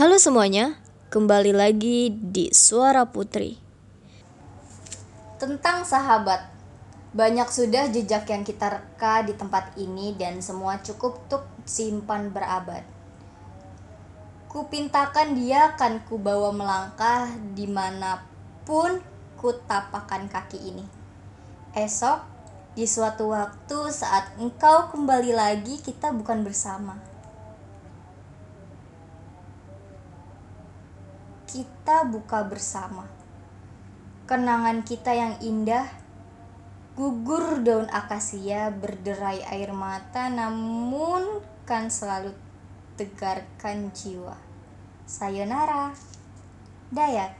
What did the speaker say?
Halo semuanya, kembali lagi di Suara Putri. Tentang sahabat, banyak sudah jejak yang kita reka di tempat ini dan semua cukup untuk simpan berabad. Kupintakan dia akan kubawa melangkah di mana pun kutapakan kaki ini. Esok, di suatu waktu saat engkau kembali lagi kita bukan bersama. Kita buka bersama. Kenangan kita yang indah gugur daun akasia berderai air mata namun kan selalu tegarkan jiwa. Sayonara. Dayak.